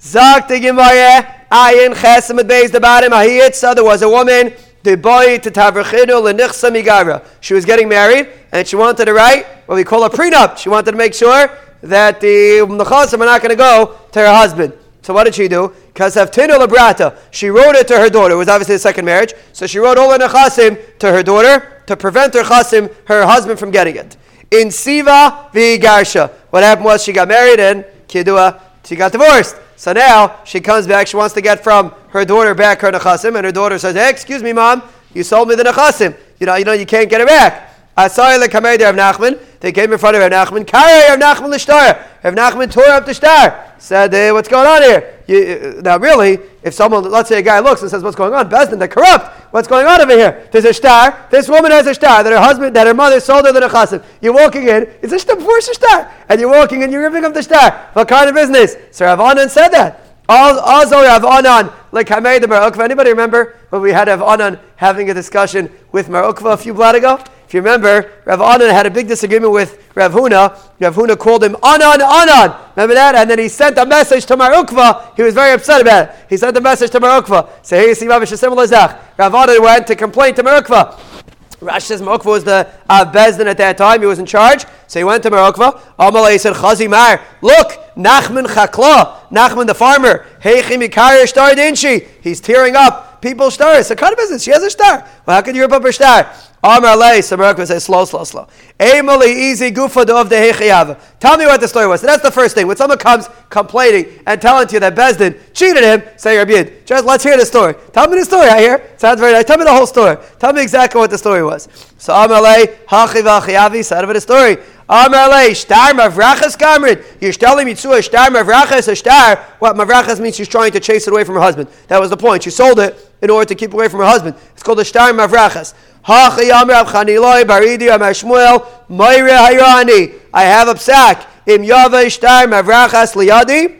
Zak the Gemara, Ayin Chesem Beis the bottom, Ahiyitza, there was a woman, the boy to Tavrachinu Lenichsa Migara. She was getting married and she wanted to write what we call a prenup. She wanted to make sure that the Nechasim are not going to go to her husband. So what did she do? Kasaftinu Labrata. She wrote it to her daughter. It was obviously the second marriage. So she wrote all the Nechasim to her daughter to prevent her Chasim, her husband, from getting it. In Siva Vigarsha. What happened was she got married and Kidua, she got divorced. So now she comes back. She wants to get from her daughter back her nechasim, and her daughter says, "Hey, excuse me, mom, you sold me the nechasim. You know, you know, you can't get it back." Asai lekamed Rav Nachman. They came in front of Rav Nachman. Kare Rav Nachman l'shtar. Rav Nachman tore up the star. Said, hey, "What's going on here?" You, uh, now, really, if someone, let's say a guy looks and says, "What's going on?" Bezdin, they're corrupt. What's going on over here? There's a star. This woman has a star that her husband, that her mother sold her to the nechasim. You're walking in. It's a star a star, and you're walking and you're ripping up the star. What kind of business? So Rav Anan said that. Azor Rav Anan, like Hamed the Marukva. Anybody remember when we had Rav Anan having a discussion with Marukva a few blot ago? If you remember, Rav Anan had a big disagreement with Rav Huna. Rav Huna called him Anan, Anan. Remember that? And then he sent a message to Marukva. He was very upset about it. He sent a message to Marukva. So here you see Rav. Rav Anan went to complain to Marukva. Rashi says was the uh, Bezdin at that time. He was in charge. So he went to Merukva. Amalei said, Chazi Mar, look, Nachman Chakla, Nachman the farmer. Heichim Ikar Shtar Dinshi. He's tearing up people's stars. It's a kind of business. She has a star. Well, how can you rip up her star? Amar lei, so Merukva says, slow, slow, slow. Emily easy gufa of the hechiyava. Tell me what the story was. So that's the first thing. When someone comes complaining and telling to you that Bezdin cheated him, say Rabbi Just let's hear the story. Tell me the story I hear. Sounds very nice. Tell me the whole story. Tell me exactly what the story was. So Amar lei, hachi v'achiyavi, said of the story. Amar lei, star mavrachas kamrid. You're telling me to a star mavrachas, a star. What mavrachas means she's trying to chase it away from her husband. That was the point. She sold it in order to keep away from her husband. It's called a star mavrachas. I have a psak. Im yave shtar mavrachas liyadi.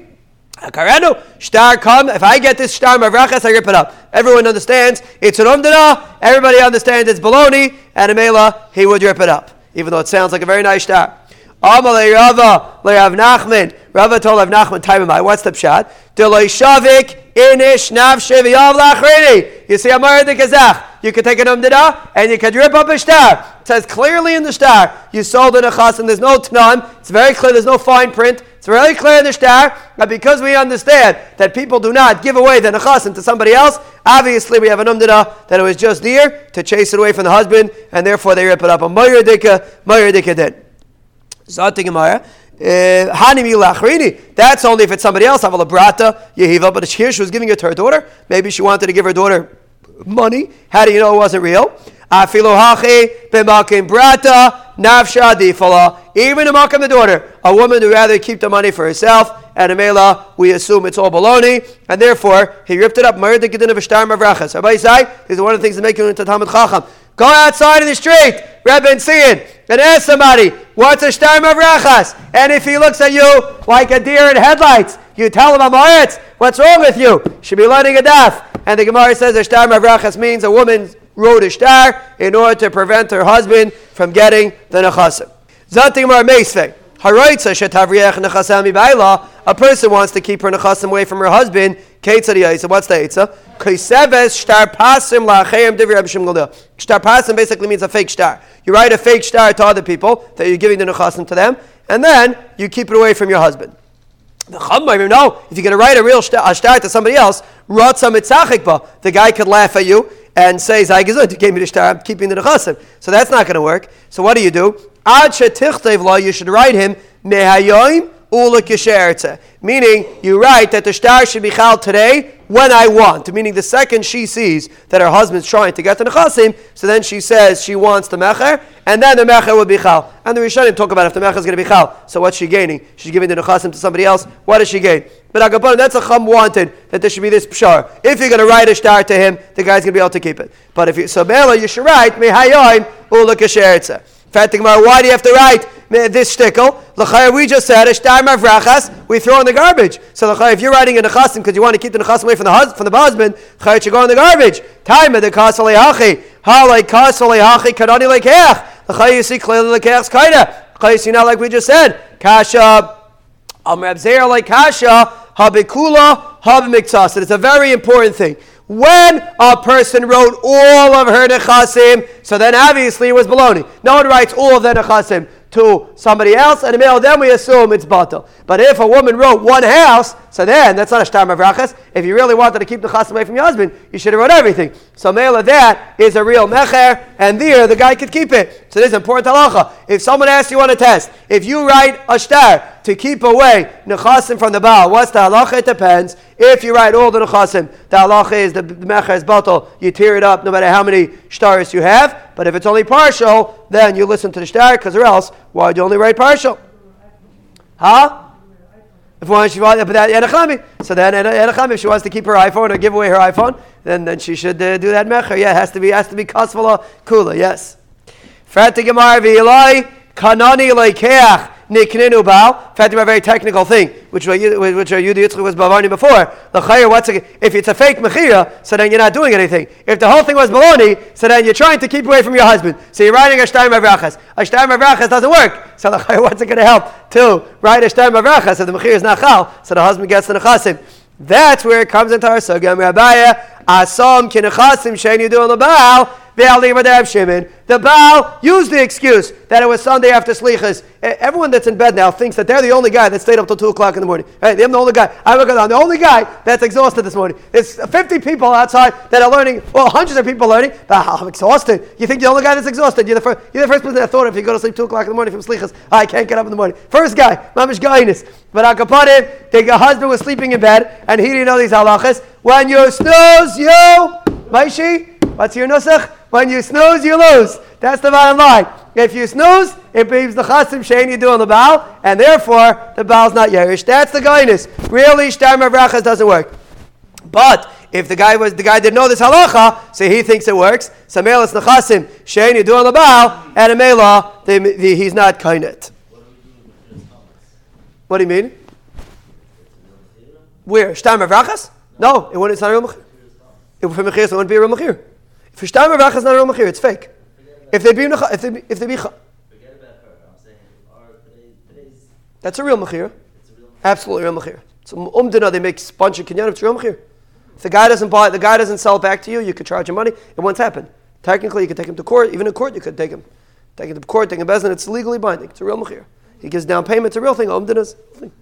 Karenu, star come. If I get this star mavrachas, I rip it up. Everyone understands it's an umdana. Everybody understands it's baloney. And Amela, he would rip it up. Even though it sounds like a very nice star. Amalei Rava, Rav Nachman. Rava told Rav Nachman, time of What's the pshat? Delay shavik inish navshe v'yav lachrini. You see, Amar the Kazach. You could take an umdada and you could rip up a star. It says clearly in the star, you sold an achas and there's no tnan. It's very clear, there's no fine print. It's very clear in the star that because we understand that people do not give away the nechasim to somebody else, obviously we have an umdada that it was just dear to chase it away from the husband, and therefore they rip it up. A mayur dika, mayur dika did. Zati. Uh, That's only if it's somebody else. Have a labrata yehiva, but here she was giving it to her daughter. Maybe she wanted to give her daughter money. How do you know it wasn't real? Even a makam the daughter, a woman would rather keep the money for herself. And a mela, we assume it's all baloney, and therefore he ripped it up. Everybody say this is one of the things that make you into Talmud Chacham. Go outside in the street, Rebbe and see it, and ask somebody, what's a of mavrachas? And if he looks at you like a deer in headlights, you tell him, Amoritz, what's wrong with you? Should be learning a daf. And the Gemara says a of mavrachas means a woman wrote a shtar in order to prevent her husband from getting the nechasim. Zanti Gemara meisvei. A person wants to keep her nechasim away from her husband. So what's the etza? Shtar pasim basically means a fake star. You write a fake star to other people that you're giving the nechasim to them, and then you keep it away from your husband. The Chachamim know if you're going to write a real star, a to somebody else, the guy could laugh at you and say, "Zaygezut, you gave me the star, I'm keeping the nechasim." So that's not going to work. So what do you do? Ad you should write him mehayoim Meaning, you write that the star should be chal today when I want. Meaning, the second she sees that her husband's trying to get the nechasim, so then she says she wants the mecher, and then the mecher will be chal. And the Rishonim talk about if the mecher is going to be chal. So what's she gaining? She's giving the nechasim to somebody else. What does she gain? But Agapan, that's a chum wanted that there should be this pshar. If you're going to write a star to him, the guy's going to be able to keep it. But if you so Mela, you should write mehayoim ulakasheretza. Fatima, why do you have to write this shtickle? L'chayr, we just said a shtar mavrachas. We throw in the garbage. So l'chayr, if you're writing a nechasim because you want to keep the nechasim away from the husband, from the husband, should go in the garbage. Time of the kasale hachi. Ha like hachi kadani like hech. L'chayr, you see clearly like hech's kaida. L'chayr, you see now like we just said. Kasha. Um, Am Rab like Kasha. habikula habimiktas. It's a very important thing. When a person wrote all of her nechasim, so then obviously it was baloney. No one writes all of the nechasim to somebody else, and male, then we assume it's batal. But if a woman wrote one house, so then that's not a shtar mavrachas. If you really wanted to keep the chas away from your husband, you should have wrote everything. So of that is a real mecher, and there the guy could keep it. So this is important halacha. If someone asks you on a test, if you write a shtar to keep away nechasim from the baal, what's the halacha? It depends. If you write all the nechasim, the halacha is the, mecher is batal. You tear it up no matter how many shtars you have. But if it's only partial, then you listen to the shtar, because or else, why do you only write partial? Huh? If one she wants, So then if she wants to keep her iPhone or give away her iPhone, then then she should uh, do that mecher. Yeah, it has to be has to be kasvala kula. Yes. Frat gemar v'ilai kanani leikeach nikninu bal. In a very technical thing, which which Yudi Yitzchak was bavani before. The chayyur, what's if it's a fake mechira, so then you're not doing anything. If the whole thing was baloney, so then you're trying to keep away from your husband. So you're writing a shtar mavrachas. A shtar mavrachas doesn't work. So the chayyur, what's it going to help to write a shtar mavrachas? So the mechira is not chal, so the husband gets the nechasim. That's where it comes into our sugam. Rabbiya, asam kinechasim shein yidu the baal. Used the excuse that it was Sunday after Slichas. Everyone that's in bed now thinks that they're the only guy that stayed up till 2 o'clock in the morning. Right? I'm the only guy. I'm the only guy that's exhausted this morning. There's 50 people outside that are learning, well, hundreds of people learning, but I'm exhausted. You think you're the only guy that's exhausted? You're the, first, you're the first person that thought if you go to sleep 2 o'clock in the morning from Slichas, I can't get up in the morning. First guy, Mamish Gainis. But Akapadim, the husband was sleeping in bed and he didn't know these halachas. When you snooze, you, Maishi, what's your nusach? When you snooze, you lose. That's the bottom line. If you snooze, it means the chasim shein you do on the bow, and therefore the bow's not yerish. That's the guyness. Really, shtar brachas doesn't work. But if the guy was the guy didn't know this halacha, so he thinks it works. Samel is nechasim shein you do on the bow, and a mela he's not kainet. What do you mean? Where shtar brachas? No, it wouldn't. It's not a real mechir. If for mechir, it wouldn't be a real mechir. Shtar brachas, is not a real. It's fake. If they be if they be, if they be that's a real mechir. Absolutely real mechir. So umdina they make a bunch of kinyan. It's real mechir. If the guy doesn't buy, the guy doesn't sell it back to you, you could charge him money. It won't happen. Technically, you could take him to court. Even in court, you could take him, take him to court, take him to It's legally binding. It's a real mechir. He gives down payment. It's a real thing. Umdina's thing.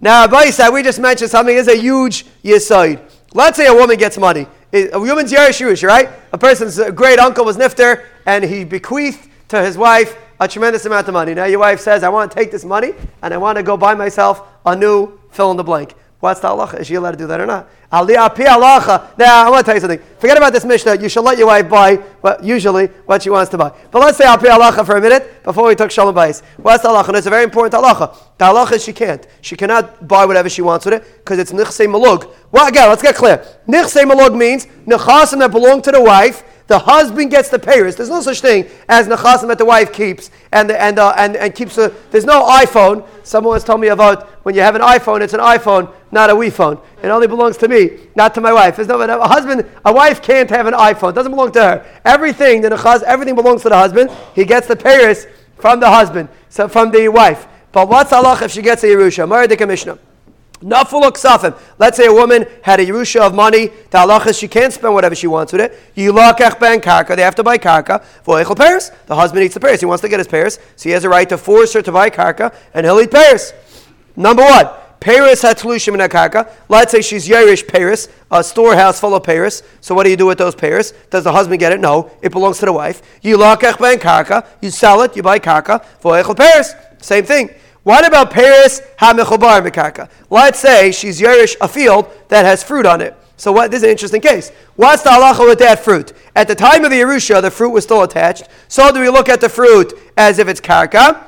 Now, Abai we just mentioned something is a huge yisoid. Let's say a woman gets money. A woman's Yerishuish, right? A person's great uncle was Nifter, and he bequeathed to his wife a tremendous amount of money. Now your wife says, I want to take this money and I want to go buy myself a new fill in the blank. What's the halacha? Is she allowed to do that or not? Now, I want to tell you something. Forget about this Mishnah. You should let your wife buy, what, usually, what she wants to buy. But let's say al pi halacha for a minute before we talk shalom bayis. What's the halacha? And it's a very important halacha. The halacha is she can't. She cannot buy whatever she wants with it because it's nichse malug. Well, again, let's get clear. Nichse malug means nechasim that belong to the wife the husband gets the payers. There's no such thing as nechasim that the wife keeps and and uh, and and keeps. A, there's no iPhone. Someone once told me about when you have an iPhone, it's an iPhone, not a Wii phone. It only belongs to me, not to my wife. There's no a husband. A wife can't have an iPhone. It doesn't belong to her. Everything the nechaz, everything belongs to the husband. He gets the payers from the husband, so from the wife. But what's Allah if she gets a Yerusha? Mardik Mishnah. Naful ksafim. Let's say a woman had a Yerusha of money. The she can't spend whatever she wants with it. Yilakach ben karka. They have to buy karka. V'oichel pears. The husband eats the pears. He wants to get his pears, so he has a right to force her to buy karka, and he'll eat pears. Number one. Paris hatlushim in a karka. Let's say she's Yerush Paris, a storehouse full of Paris. So what do you do with those Paris? Does the husband get it? No, it belongs to the wife. You lakach ben karka. You sell it. You buy karka. V'oichel Paris. Same thing. What about Paris HaMechobar Mekaka? Let's say she's Yerush a field that has fruit on it. So what, this is an interesting case. What's the halacha with that fruit? At the time of the Yerusha, the fruit was still attached. So do we look at the fruit as if it's karka?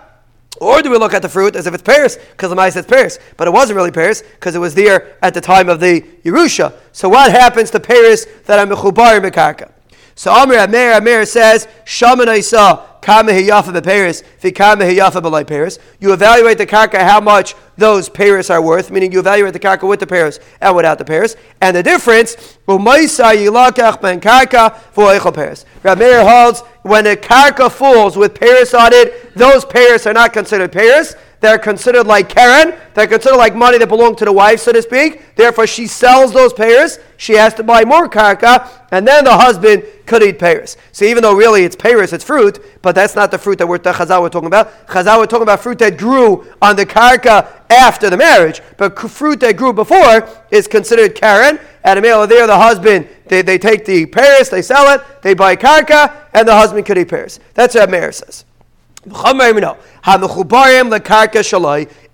Or do we look at the fruit as if it's Paris? Because the mice says Paris. But it wasn't really Paris because it was there at the time of the Yerusha. So what happens to Paris that I'm Mechubar Mekaka? So Amir Amir Amir says, Shaman Isa, Kama Hiyafa Beparis, Vikama Paris. You evaluate the karka how much those Paris are worth, meaning you evaluate the karka with the Paris and without the Paris. And the difference, Umaisa Yilakach Ben Karka Paris. Ramir holds when a karka falls with Paris on it, those Paris are not considered Paris. They're considered like Karen. They're considered like money that belonged to the wife, so to speak. Therefore, she sells those payers. She has to buy more karka, and then the husband could eat payers. So even though really it's payers, it's fruit, but that's not the fruit that we're, chazal we're talking about. Chazal we're talking about fruit that grew on the karka after the marriage, but fruit that grew before is considered Karen. And a male there, the husband, they, they take the payers, they sell it, they buy karka, and the husband could eat payers. That's what Meir says.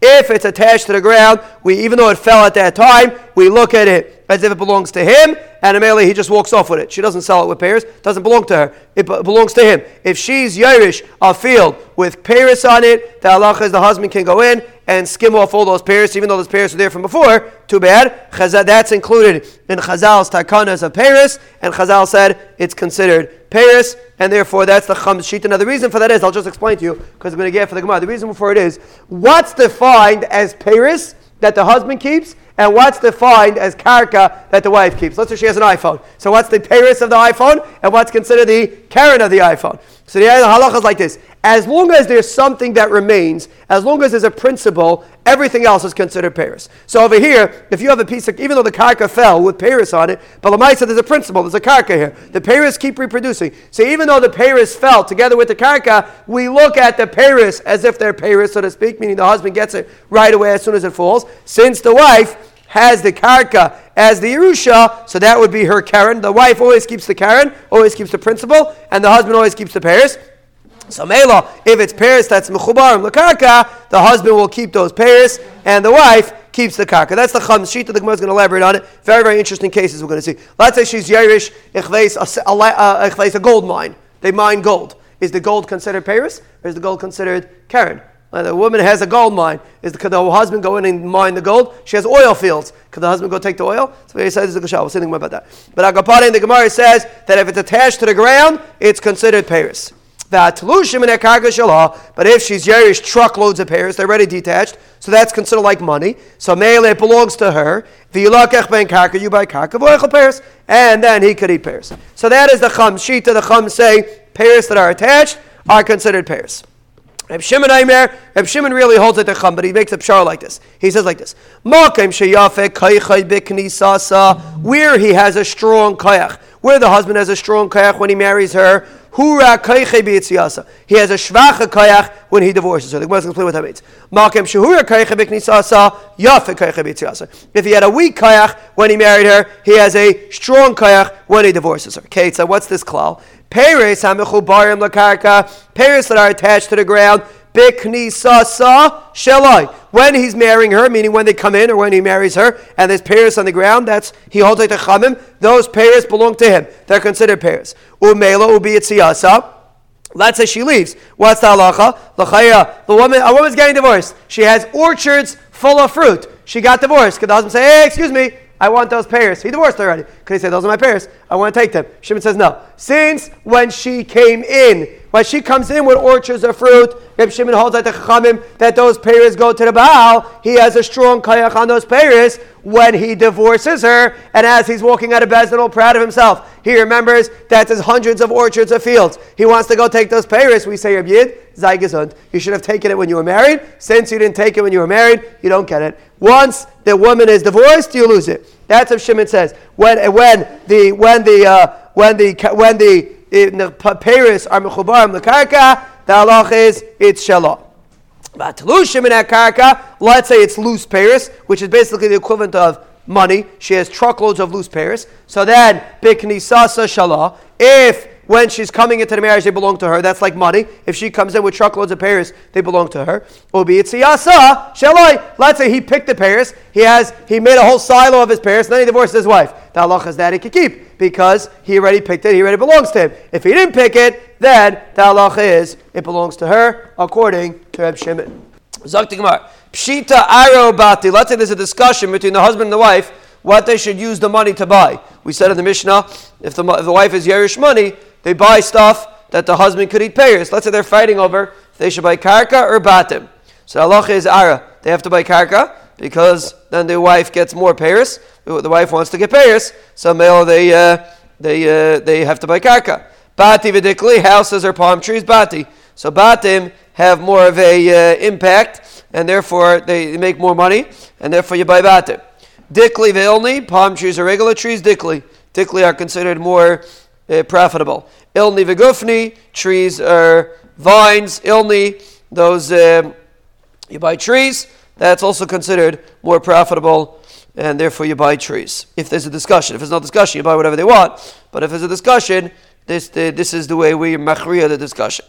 If it's attached to the ground, we even though it fell at that time, we look at it as if it belongs to him, and Amelia, he just walks off with it. She doesn't sell it with Paris, doesn't belong to her. It belongs to him. If she's Yerush, a field with Paris on it, the halacha is the husband can go in and skim off all those Paris, even though those Paris were there from before. Too bad. That's included in Chazal's Takanas of Paris, and Chazal said it's considered Paris, and therefore that's the Chum Shita. Now, the reason for that is, I'll just explain to you, because I'm going to get for the Gemara. The reason for it is, what's defined as Paris that the husband keeps? and what's defined as karka that the wife keeps. Let's say she has an iPhone. So what's the Paris of the iPhone and what's considered the Karen of the iPhone? So the halacha is like this. As long as there's something that remains, as long as there's a principle, everything else is considered Paris. So over here, if you have a piece of, even though the karka fell with Paris on it, but Lamaisa, there's a principle, there's a karka here. The Paris keep reproducing. So even though the Paris fell together with the karka, we look at the Paris as if they're Paris, so to speak, meaning the husband gets it right away as soon as it falls. Since the wife has the karka as the Yerusha, so that would be her Karen. The wife always keeps the Karen, always keeps the principle, and the husband always keeps the Paris. So Mela, if it's Paris that's Mechubar and Karka, the husband will keep those Paris, and the wife keeps the karka. That's the chum shita. The Gemara is going to elaborate on it. Very, very interesting cases we're going to see. Let's say she's Yerush, a, uh, a gold mine. They mine gold. Is the gold considered Paris, or is the gold considered Karen? the woman has a gold mine. Is the, could the husband go in and mine the gold? She has oil fields. Could the husband go take the oil? So he says We'll say more about that. But Agapane in the Gemara says that if it's attached to the ground, it's considered Paris. But if she's Yerish truckloads of Paris, they're already detached, so that's considered like money. So Mele it belongs to her. You buy karka, Paris, and then he could eat Paris. So that is the chum. Shita, the chum say Paris that are attached are considered Paris. Reb Shimon Shimon really holds it to Chum, but he makes a pshar like this. He says like this: Where he has a strong kayach, where the husband has a strong kayach when he marries her, Hura He has a shvacha kayach when he divorces her. The Gemara explain what that means. Malkem shehura kayche b'knisasa yafe kayche If he had a weak kayach when he married her, he has a strong kayach when he divorces her. Okay, so what's this klal? Peres hamichubarim lakarka. Peres that are attached to the ground. Biknisasa shelai. When he's marrying her, meaning when they come in or when he marries her, and there's pairs on the ground, that's he holds like the chamim. Those pairs belong to him. They're considered pairs. Umela ubi siyasa. Let's say she leaves. What's the halacha? L'chaya, the woman, a woman's getting divorced. She has orchards full of fruit. She got divorced. Could the husband say, "Hey, excuse me, I want those pairs. He divorced already. Could he say, Those are my pairs? I want to take them. Shimon says, No. Since when she came in, when she comes in with orchards of fruit, Reb Shimon holds like the Chachamim that those pairs go to the Baal. He has a strong kayach on those pairs when he divorces her, and as he's walking out of Bezdin, all proud of himself, he remembers that there's hundreds of orchards of fields. He wants to go take those pairs. We say, Reb Yid, Zaygesund. You should have taken it when you were married. Since you didn't take it when you were married, you don't get it. Once the woman is divorced, you lose it. That's what Shimon says. When when the when the uh, when the when the, the Paris are mechubarim karka, the halach is it's shalom. Vatlushim in karka. Let's say it's loose Paris, which is basically the equivalent of money. She has truckloads of loose Paris. So then bikni sasa shalah. If when she's coming into the marriage, they belong to her. That's like money. If she comes in with truckloads of pears, they belong to her. Siyasa, shall I? Let's say he picked the pears. He has he made a whole silo of his pears, then he divorced his wife. The halacha is that he can keep because he already picked it. He already belongs to him. If he didn't pick it, then the halacha is it belongs to her according to Reb Shimon. Pshita aro bati. Let's say there's a discussion between the husband and the wife what they should use the money to buy. We said in the Mishnah, if the, if the wife is Yerish money, they buy stuff that the husband could eat payers. Let's say they're fighting over if they should buy karka or batim. So Allah is ara. They have to buy karka because then the wife gets more payers. The wife wants to get payers, so male they uh, they uh, they have to buy karka. Bati vidikli houses or palm trees bati. So batim have more of a uh, impact, and therefore they make more money, and therefore you buy batim. Dickly veilni, palm trees are regular trees. Dickly, dickly are considered more uh, profitable. Ilni vegufni, trees are vines. Ilni, those um, you buy trees. That's also considered more profitable, and therefore you buy trees. If there's a discussion, if there's no discussion, you buy whatever they want. But if there's a discussion, this the, this is the way we machriya the discussion.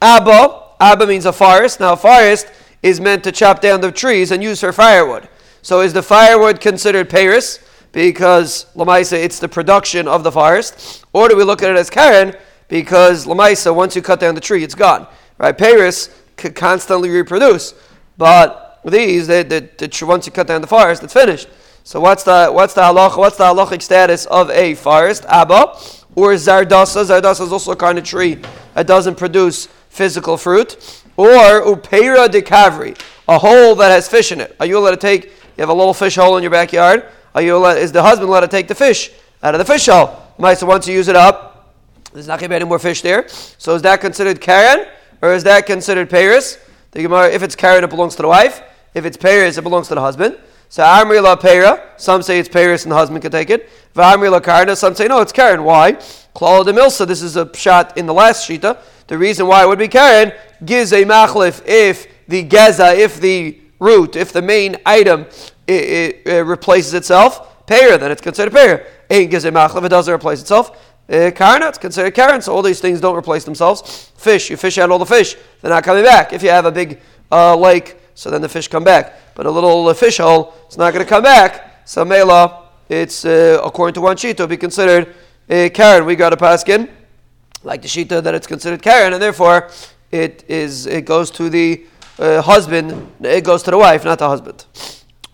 Abba, Abba means a forest. Now a forest is meant to chop down the trees and use for firewood. So is the firewood considered Paris? Because Lamaisa, it's the production of the forest. Or do we look at it as Karen? Because Lamaisa, once you cut down the tree, it's gone. Right? Paris could constantly reproduce. But these, they, they, they, once you cut down the forest, it's finished. So what's the what's the halacha? What's the halachic status of a forest? Abba or zardasa. Zardasa is also a kind of tree that doesn't produce physical fruit. Or upeira de kavri, a hole that has fish in it. Are you allowed to take? You have a little fish hole in your backyard. Are you allowed, is the husband allowed to take the fish out of the fish hole? So once you use it up, there's not going to be any more fish there. So is that considered Karen or is that considered Paris? The Gemara, if it's Karen, it belongs to the wife. If it's Paris, it belongs to the husband. So Amri la Pera, some say it's Paris and the husband can take it. V'Amri la Karna, some say no, it's Karen. Why? Klala de Milsa, this is a shot in the last Shita. The reason why it would be Karen, gives a machlif if the Geza, if the root, if the main item it, it, it replaces itself, Pera, then it's considered Pera. Ain't gives a machlif, it doesn't replace itself. Uh, Karna, it's considered Karen, so all these things don't replace themselves. Fish, you fish out all the fish, they're not coming back. If you have a big uh, lake, so then the fish come back. But a little fish hole, it's not going to come back. So Mela, it's uh, according to one shita, be considered uh, Karen. We got a paskin like the shita that it's considered Karen, and therefore it is it goes to the uh, husband. It goes to the wife, not the husband.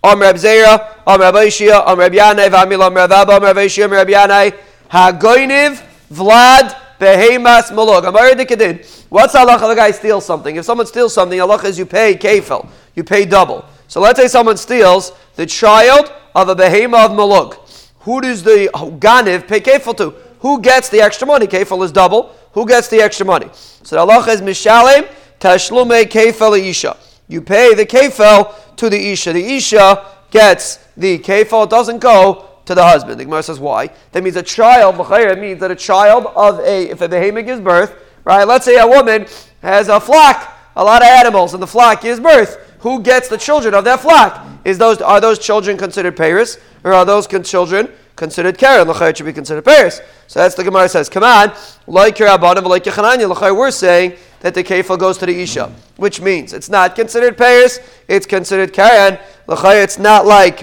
Om Reb Zera, Om Reb Ishia, Om Reb Yanai, Vamil Om Reb Abba, Om Reb Ishia, Om Reb Yanai, Hagoiniv, Vlad, Behemas, Malog. Amar Dikadin. What's halacha? The guy steals something. If someone steals something, halacha is you pay kefil. You pay double. So let's say someone steals the child of a behema of malug. Who does the ganiv pay kefil to? Who gets the extra money? Kefil is double. Who gets the extra money? So the halacha is mishalem tashlume kefil isha. You pay the kefil to the isha. The isha gets the kefil. It doesn't go to the husband. The Gemara says why? That means a child. It means that a child of a if a behema gives birth Right? Let's say a woman has a flock, a lot of animals, and the flock gives birth. Who gets the children of that flock? Is those are those children considered Paris, or are those children considered Karen? L'chayr should be considered Paris. So that's the Gemara says. Come on, like your Abanim, like your Chananya. we're saying that the kefil goes to the isha, which means it's not considered Paris, it's considered Karen. L'chayr, it's not like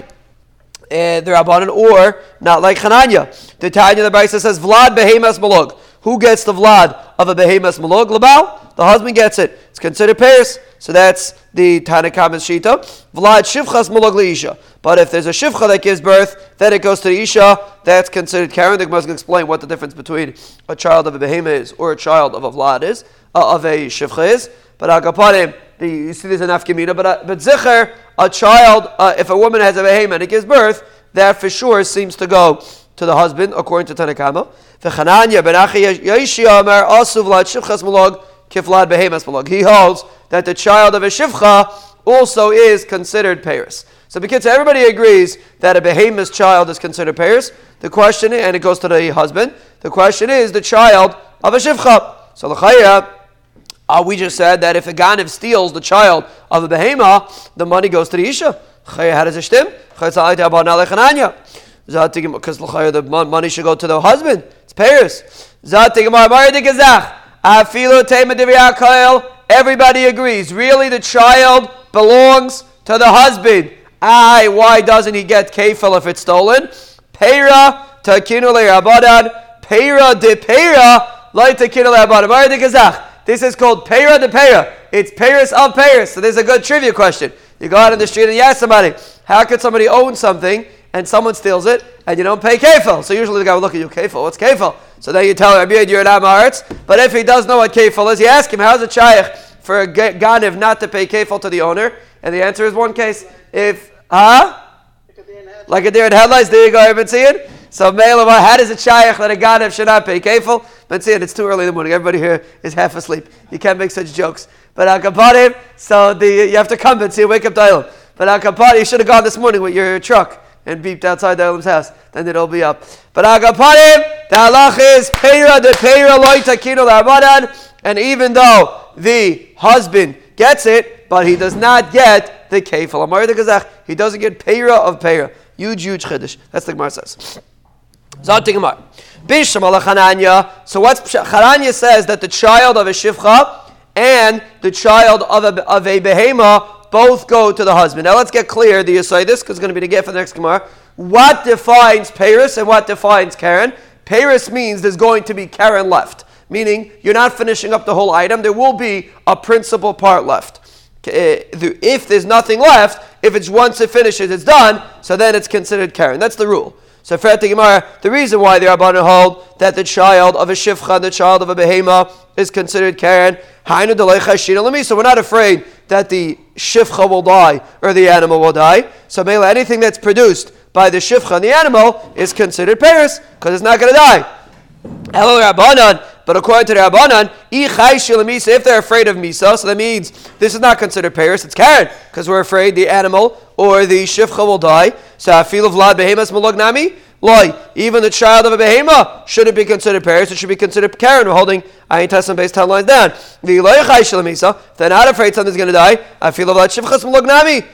uh, the Rabbanan or not like Chananya. The Tanya the Brisa says Vlad behemas malog. Who gets the Vlad of a behemas malog? Labal. The husband gets it. It's considered Paris. So that's the Tanakam Shita. Vlad shivchas leisha. But if there's a shivcha that gives birth, then it goes to the isha. That's considered Karen. The can explain what the difference between a child of a behema is or a child of a Vlad is, uh, of a shivcha is. But Agapanim, the, you see there's an afkamina, but, uh, but zicher, a child, uh, if a woman has a behema and it gives birth, that for sure seems to go to the husband, according to Tanakama. V'chananya ben Yashi Amar also vlad shivchas malog kiflad behemas malog. He holds that the child of a shivcha also is considered Paris. So because everybody agrees that a behemoth child is considered Paris, the question, and it goes to the husband, the question is the child of a shivcha. So the chaya, uh, we just said that if a Ganiv steals the child of a behema, the money goes to the Isha. How does it stem? Because the money should go to the husband. It's Paris. Everybody agrees. Really, the child belongs to the husband. Aye, why doesn't he get kefil if it's stolen? Peira takinu le'abadan. Peira de peira like takinu le'abadan. This is called Peira de Peira. It's Paris of Paris. So there's a good trivia question. You go out in the street and you ask somebody, how could somebody own something and someone steals it and you don't pay kefil? So usually the guy will look at you, kefil, what's kefil? So then you tell him, you're an Amaretz. But if he does know what kefil is, you ask him, how's a shaykh for a ganiv not to pay kefil to the owner? And the answer is one case. If, huh? Like a deer in headlights, there you go, everyone see it? So, how does it shaykh that a ganiv should not pay kefil? But it, it's too early in the morning. Everybody here is half asleep. You can't make such jokes. But Akaparim, so the, you have to come and see wake up Dailam. But Akaparim, you should have gone this morning with your truck and beeped outside Dailam's house. Then it'll be up. But Akaparim, the halach is Peira de Peira loita kino And even though the husband gets it, but he does not get the kefil. Amar the Kazakh, he doesn't get Peira of Peira. Huge, huge chiddush. That's the Gemara says. Gemara. So what's Chananya says that the child of a shivcha and the child of a, of a behema both go to the husband. Now let's get clear the say this because it's going to be the gift for the next Gemara. What defines Paris and what defines Karen? Paris means there's going to be Karen left, meaning you're not finishing up the whole item. There will be a principal part left. Eh, if there's nothing left, if it's once it finishes, it's done, so then it's considered Karen. That's the rule. So for the Gemara, the reason why the Rabbanan hold that the child of a shivcha, the child of a behema, is considered Karen, so we're not afraid that the shivcha will die or the animal will die. So Mela, anything that's produced by the shivcha and the animal is considered Paris because it's not going to die. Hello, Rabbanan. But according to the Rabbanan, if they're afraid of Misa, so that means this is not considered Paris, it's Karen, because we're afraid the animal or the Shifcha will die. So feel of Vlad Behemas Malagnami. Loy, even the child of a behema shouldn't be considered Paris, it should be considered Karen. We're holding Ayin Tessim based 10 lines down. If they're not afraid something's going to die, I feel that Shivchas Malagnami.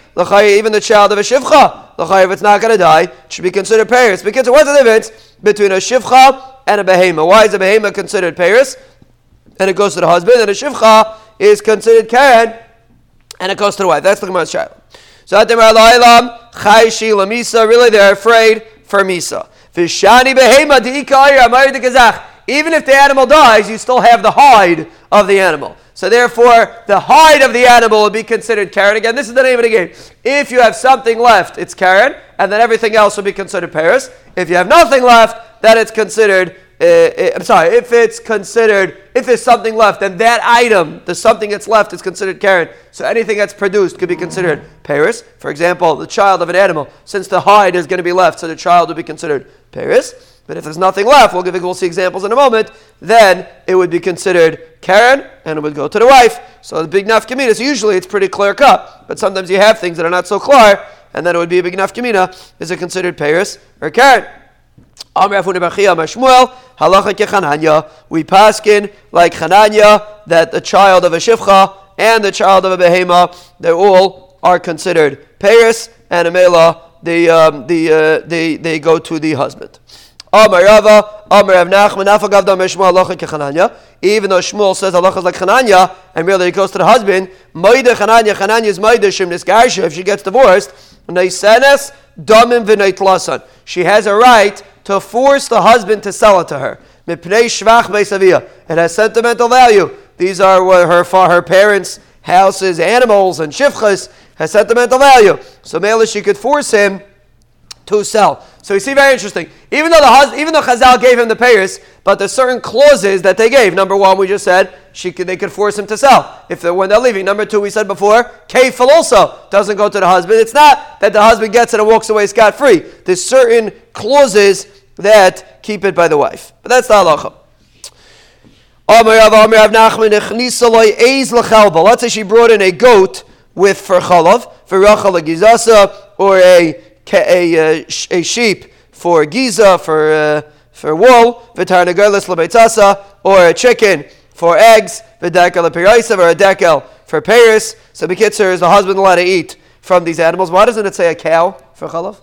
Even the child of a Shivcha, if it's not going to die, it should be considered Paris. Because what's the difference between a Shivcha and a behema. Why is a behema considered Paris? And it goes to the husband, and a shivcha is considered Karen, and it goes to the wife. That's the Gemara's child. So really they're afraid for Misa. Vishani behema Even if the animal dies, you still have the hide of the animal. So therefore, the hide of the animal will be considered Karen. Again, this is the name of the game. If you have something left, it's Karen, and then everything else will be considered Paris. If you have nothing left, then it's considered. Uh, uh, I'm sorry. If it's considered, if there's something left, then that item, the something that's left, is considered Karen. So anything that's produced could be considered Paris. For example, the child of an animal, since the hide is going to be left, so the child would be considered Paris. But if there's nothing left, we'll, give, we'll see examples in a moment, then it would be considered Karen and it would go to the wife. So the big nafkamina, so usually it's pretty clear cut, but sometimes you have things that are not so clear, and then it would be a big nafkamina. Is it considered Paris or Karen? We paskin like Chananya that the child of a shivcha and the child of a behema, they all are considered Paris and Amela. They, um, they, uh, they, they go to the husband. Amar Rava, Amar Rav Shmuel Halacha Kechananya. Even though Shmuel says halacha is like Chananya, and really it goes to the husband, Moide Chananya, Chananya is Moide Shem Nisgarsha, if she gets divorced, Neisenes Damim V'Neitlasan. She has a right to force the husband to sell it to her. Mipnei Shvach Beisavia. It has sentimental value. These are her, her parents' houses, animals, and shifchas, has sentimental value. So Mela, she could force him to sell. So you see, very interesting. Even though the even though Chazal gave him the payers, but there's certain clauses that they gave. Number one, we just said she could, they could force him to sell if they're, when they're leaving. Number two, we said before, kafel also doesn't go to the husband. It's not that the husband gets it and walks away scot free. There's certain clauses that keep it by the wife. But that's the halacha. Let's say she brought in a goat with for chalav, for or a a, a, a sheep for giza, for, uh, for wool, v'tarnagolis lebeitzasa, or a chicken for eggs, v'dekel lepiraisa, or a dekel for Paris. So Bekitzer is the husband allowed to eat from these animals. Why doesn't it say a cow for chalav?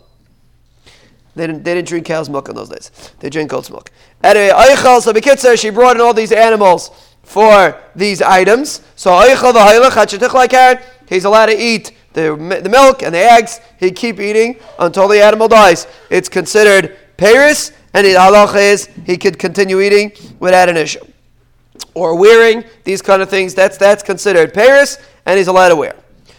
They didn't, they didn't drink cow's milk in those days. They drink goat's milk. Anyway, Eichel, so Bekitzer, she brought in all these animals for these items. So Eichel the he's allowed to eat the, the milk and the eggs, he'd keep eating until the animal dies. It's considered Paris, and the halach is he could continue eating without an issue. Or wearing, these kind of things, that's, that's considered Paris, and he's allowed to wear.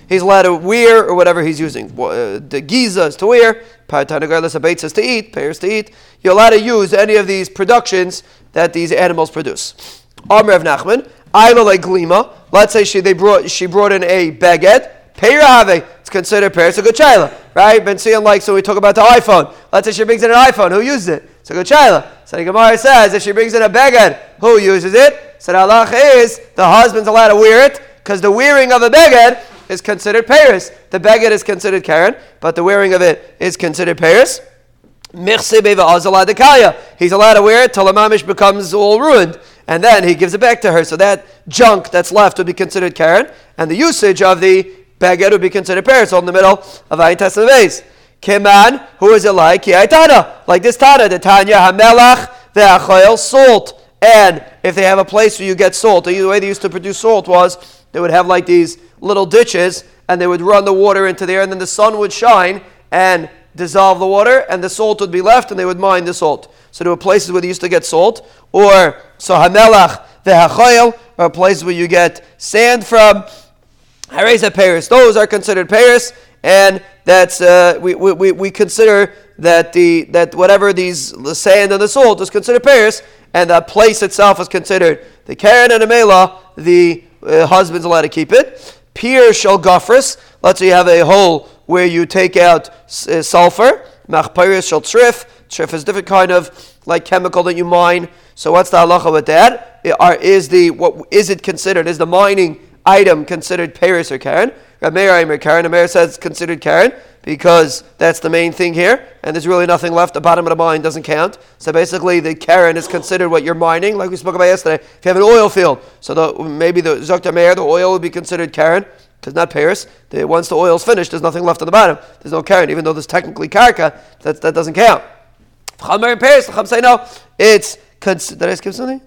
He's allowed to wear or whatever he's using. Uh, the giza to wear, Paratanagarlas abates to eat, Paris to eat. You're allowed to use any of these productions that these animals produce. Amr of Nachman, Aila Glima. Let's say she, they brought, she brought in a baguette Peirave, it's considered Peir. It's a good chayla, right? Been seeing like, so we talk about the iPhone. Let's say she brings in an iPhone. Who uses it? It's a good chayla. So the Gemara says, if she brings in a beged, who uses it? So the is, the husband's allowed to wear it, because the wearing of a beged is considered Paris. The beged is considered Karen, but the wearing of it is considered Paris. He's allowed to wear it till the mamish becomes all ruined, and then he gives it back to her. So that junk that's left would be considered Karen, and the usage of the beged would be considered Paris, all in the middle of Ayin base. Kiman, who is it like? Tana, like this Tana, the Tanya Hamelach, the Achoil, salt. And if they have a place where you get salt, the way they used to produce salt was they would have like these little ditches, and they would run the water into there, and then the sun would shine and dissolve the water, and the salt would be left, and they would mine the salt. So there were places where they used to get salt, or so hamelach the ve'hachoyel, or places where you get sand from. Hareza Paris, those are considered Paris, and that's uh, we, we, we consider that the that whatever these the sand and the salt is considered Paris, and the place itself is considered the Karen and the Mela, the uh, husband's allowed to keep it. Pier shel gofris, let's say you have a hole where you take out uh, sulfur. Machpiris shall trif. Trif is a different kind of like chemical that you mine. So what's the halacha with that? Is the what is it considered? Is the mining item considered Paris or Karen? Rameir Karen. Rameir says considered Karen because that's the main thing here, and there's really nothing left. The bottom of the mine doesn't count. So basically, the Karen is considered what you're mining, like we spoke about yesterday. If you have an oil field, so the, maybe the Zokta Meir, the oil would be considered Karen, because not Paris. The, once the oil's finished, there's nothing left on the bottom. There's no Karen, even though there's technically Karka, that, that doesn't count. Chamer in Paris, the Chum say no, it's, did I skip something?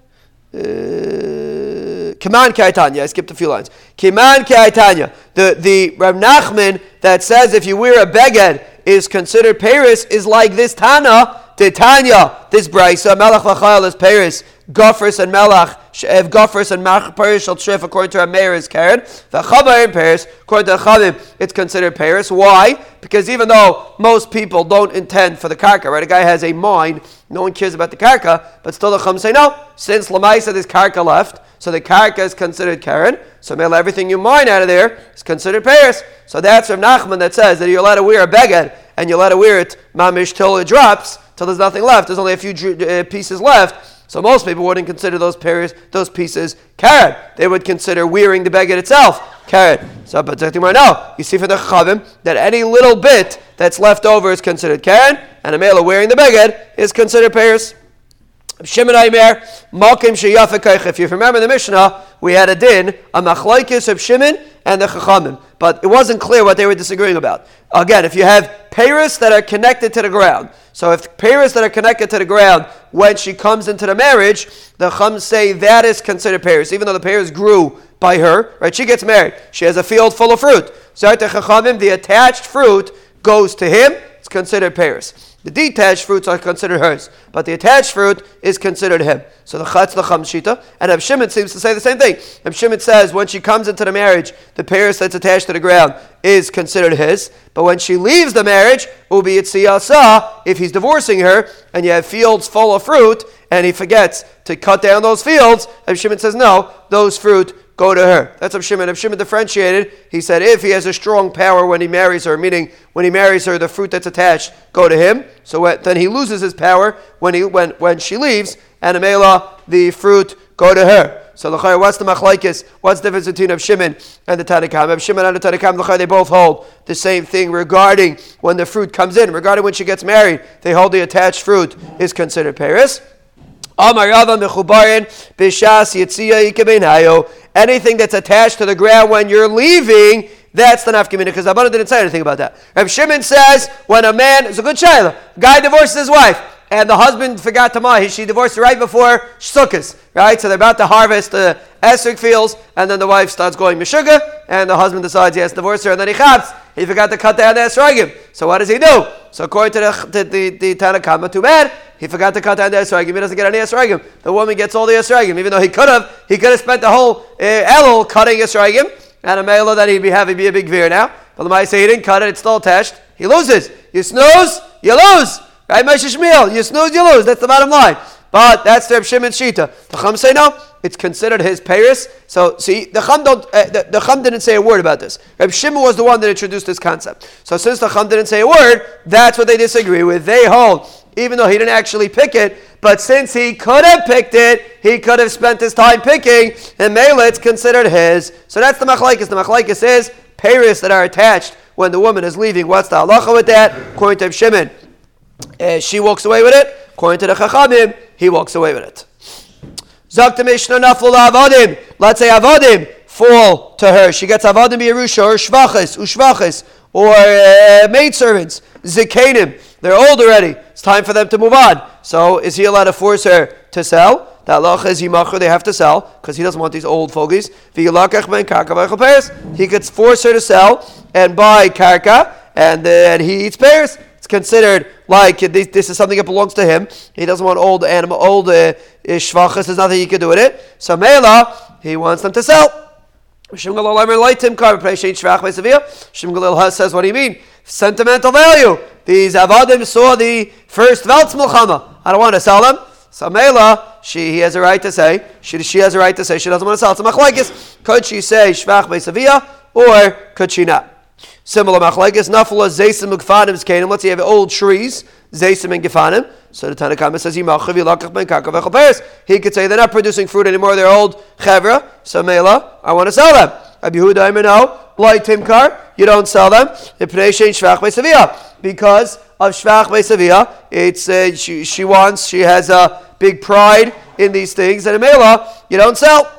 Uh, Kiman Kaitanya. I skipped a few lines. Kiman Kaitanya. The the Rab Nachman that says if you wear a beged is considered Paris is like this Tana. Tanya, this brisa, Melach Lachayel is Paris, Gofris and Melach, Shev eh, Gofris and Mach Paris shall trif according to Rameir is Karen. The Chabar in Paris, according to the Chavim, it's considered Paris. Why? Because even though most people don't intend for the karka, right? A guy has a mind, no one cares about the karka, but still the Chum say no. Since Lamaisa this karka left, so the karka is considered Karen. So male everything you mine out of there is considered Paris. So that's from Nachman that says that you're allowed to wear a beged and you're allowed to wear it mamish till it drops, till there's nothing left. There's only a few uh, pieces left. So most people wouldn't consider those pairs, those pieces Karen. They would consider wearing the beged itself Karen. So, but now, you see from the Chavim that any little bit that's left over is considered Karen, and a male wearing the beged is considered Paris. Shimon Aimer, Malkim Sheyafikaych. If you remember the Mishnah, we had a din, a machlaikis of Shimon and the Chachamim. But it wasn't clear what they were disagreeing about. Again, if you have Paris that are connected to the ground, so if Paris that are connected to the ground, when she comes into the marriage, the Chum say that is considered Paris, even though the Paris grew by her, right? She gets married. She has a field full of fruit. So the khakamim, the attached fruit goes to him, it's considered Paris. The detached fruits are considered hers, but the attached fruit is considered him. So the chatz the shita, and Reb Shimon seems to say the same thing. Reb Shimon says when she comes into the marriage, the paris that's attached to the ground is considered his, but when she leaves the marriage, ubi siyasa, if he's divorcing her, and you have fields full of fruit, and he forgets to cut down those fields, Reb Shimon says no, those fruit go to her. That's what Shimon. If Shimon differentiated, he said if he has a strong power when he marries her, meaning when he marries her, the fruit that's attached go to him. So then he loses his power when he when when she leaves, and Amela, the fruit go to her. So the what's the machlaikis? What's the difference between Shimon and the Tanakham? Reb Shimon and the Tanakham, they both hold the same thing regarding when the fruit comes in. Regarding when she gets married, they hold the attached fruit is considered Paris. Anything that's attached to the ground when you're leaving, that's the nafkamina, because Abana didn't say anything about that. Reb Shimon says when a man, it's a good child, guy divorces his wife, and the husband forgot to mow. She divorced right before Sukkot, right? So they're about to harvest the esrog fields, and then the wife starts going mishuga, and the husband decides he has to divorce her, and then he chaps. He forgot to cut down the esrogim. So what does he do? So according to the, to the, the Tanakhama, too bad, he forgot to cut down the esrogim. He doesn't get any esrogim. The woman gets all the esrogim, even though he could have. He could have spent the whole uh, elul cutting esrogim, and a male that he'd be having be a big veer now. But the Ma'aseh, he didn't cut it, it's still attached. He loses. You snooze, you lose. Right, Moshe Shmuel, you snooze, you lose. That's the bottom line. But that's the Reb Shimon Shita. The Chum say no. It's considered his Paris. So see, the Chum don't. Uh, the, the Chum didn't say a word about this. Reb Shimon was the one that introduced this concept. So since the Chum didn't say a word, that's what they disagree with. They hold even though he didn't actually pick it. But since he could have picked it, he could have spent his time picking, and Mela, it's considered his. So that's the machlaikis. The machlaikis is payers that are attached when the woman is leaving. What's the halacha with that? According to Shimon, uh, she walks away with it. According to the Chachamim, he walks away with it. Zakta Mishnah Naful Avodim. Let's say Avodim fall to her. She gets Avodim Yerusha or Shvachis, Ushvachis, or uh, maidservants, Zikanim. They're old already. It's time for them to move on. So is he allowed to force her to sell? That lach is yimacher, they have to sell because he doesn't want these old fogies. He could force her to sell and buy karka, and then he eats pears. It's considered like this, this, is something that belongs to him. He doesn't want old animal, old uh, shvachas. There's nothing he can do with it. So Mela, he wants them to sell. Galil says, what do you mean? Sentimental value. These Avadim saw the first Veltz Mulchama. I don't want to sell them. So Mela, she he has a right to say, she, she has a right to say she doesn't want to sell. It's a. Could she say Shvach Beisavia or could she not? Similar machlekes. Nafla Zaysim Gfanim Kanim. Let's say you have old trees, Zaysim and Gefanim. So the Tanakhama says, He could say they're not producing fruit anymore, they're old chevra. So Mela, I want to sell them. Rabbi Yehuda no, light timkar, you don't sell them. Because of shvach beisavia, it's uh, she, she wants, she has a big pride in these things, and mela, you don't sell.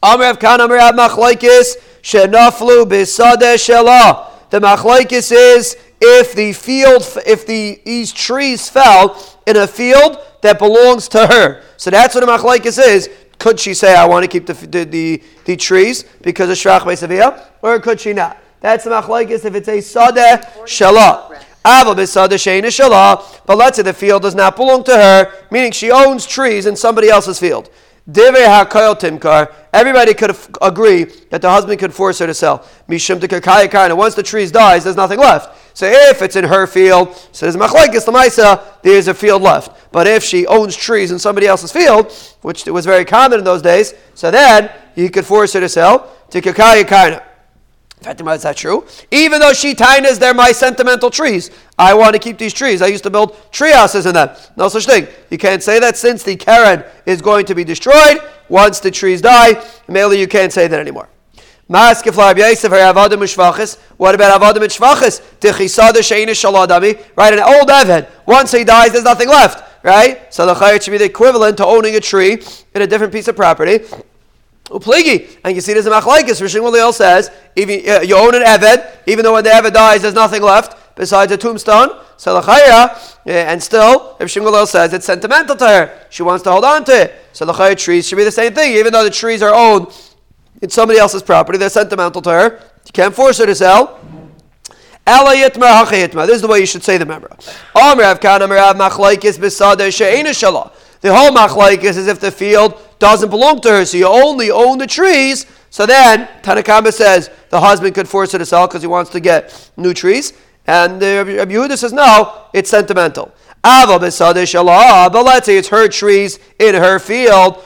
Amr of Khan, Amr of Machlaikis, Shenaflu Bisadeh Shelah. The Machlaikis is if the field, if the, these trees fell in a field that belongs to her. So that's what a machlaikis is. Could she say, I want to keep the, the, the, the trees because of Shvach Beisaviyah? Or could she not? That's the machlaikis if it's a sadeh shalah. Aval b'sadeh sheina shalah. But let's say the field does not belong to her, meaning she owns trees in somebody else's field. Everybody could agree that the husband could force her to sell. And once the trees dies, there's nothing left. So if it's in her field, so there's machlekes there's a field left. But if she owns trees in somebody else's field, which was very common in those days, so then he could force her to sell to kakaya Fatima, is that true? Even though she tainas, they're my sentimental trees. I want to keep these trees. I used to build tree houses in them. No such thing. You can't say that since the Karen is going to be destroyed once the trees die. Mainly, you can't say that anymore. What about avodim and shvachis? Right, an old Evan. Once he dies, there's nothing left. Right? So the chayot should be the equivalent to owning a tree in a different piece of property. Upligi. And you see there's a machlaikis. Rishon Gamliel says, even, uh, you own an Eved, even though when the Eved dies, there's nothing left besides a tombstone. So lachaya, and still, if Shimgalil says it's sentimental to her, she wants to hold on to it. So trees should be the same thing, even though the trees are owned in somebody else's property, they're sentimental to her. You can't force her to sell. This is the way you should say the member. The whole machlaikis is if the field doesn't belong to her, so you only own the trees. So then Tanakama says the husband could force her to sell because he wants to get new trees, and uh, Rabbi Yehuda says no, it's sentimental. But let's say it's her trees in her field.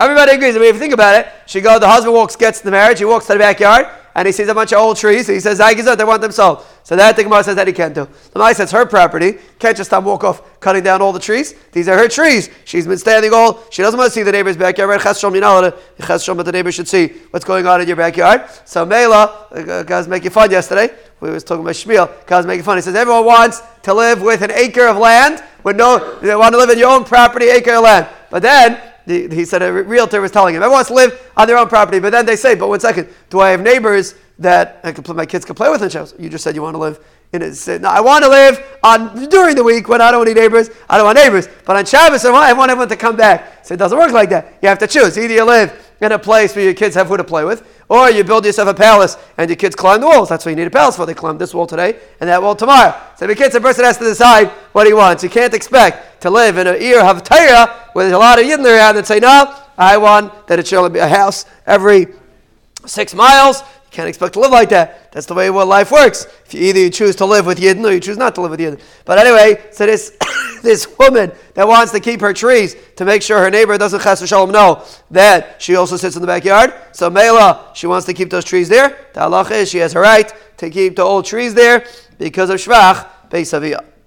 Everybody agrees. I mean, if you think about it, she goes, the husband walks, gets the marriage, he walks to the backyard, and he sees a bunch of old trees. He says, I they want them sold. So that the Gemara says that he can't do. The Gemara says her property. Can't just stop walk off cutting down all the trees. These are her trees. She's been standing all. She doesn't want to see the neighbor's backyard. Right? Chas you know, but the neighbor should see what's going on in your backyard. So Mela, uh, guys making fun yesterday. We was talking about Shmuel. Guys making fun. He says everyone wants to live with an acre of land. With no, they want to live in your own property, acre of land. But then he said a realtor was telling him, everyone wants to live on their own property. But then they say, but one second, do I have neighbors that I can play, my kids can play with in Shabbos? You just said you want to live in it. No, I want to live on during the week when I don't any neighbors. I don't want neighbors. But on Shabbos, I want, I want everyone to come back. So it doesn't work like that. You have to choose. Either you live in a place where your kids have who to play with, or you build yourself a palace and your kids climb the walls. That's what you need a palace for. They climb this wall today and that wall tomorrow. So the kid's a person has to decide what he wants. You can't expect to live in an ear of Torah with a lot of yidden around and say, no, I want that it only be a house every six miles. Can't expect to live like that. That's the way what life works. If you either you choose to live with Yidden or you choose not to live with Yidden. But anyway, so this this woman that wants to keep her trees to make sure her neighbor doesn't chas shalom know that she also sits in the backyard. So Mela, she wants to keep those trees there. The halach is she has a right to keep the old trees there because of Shvach Beisaviyah.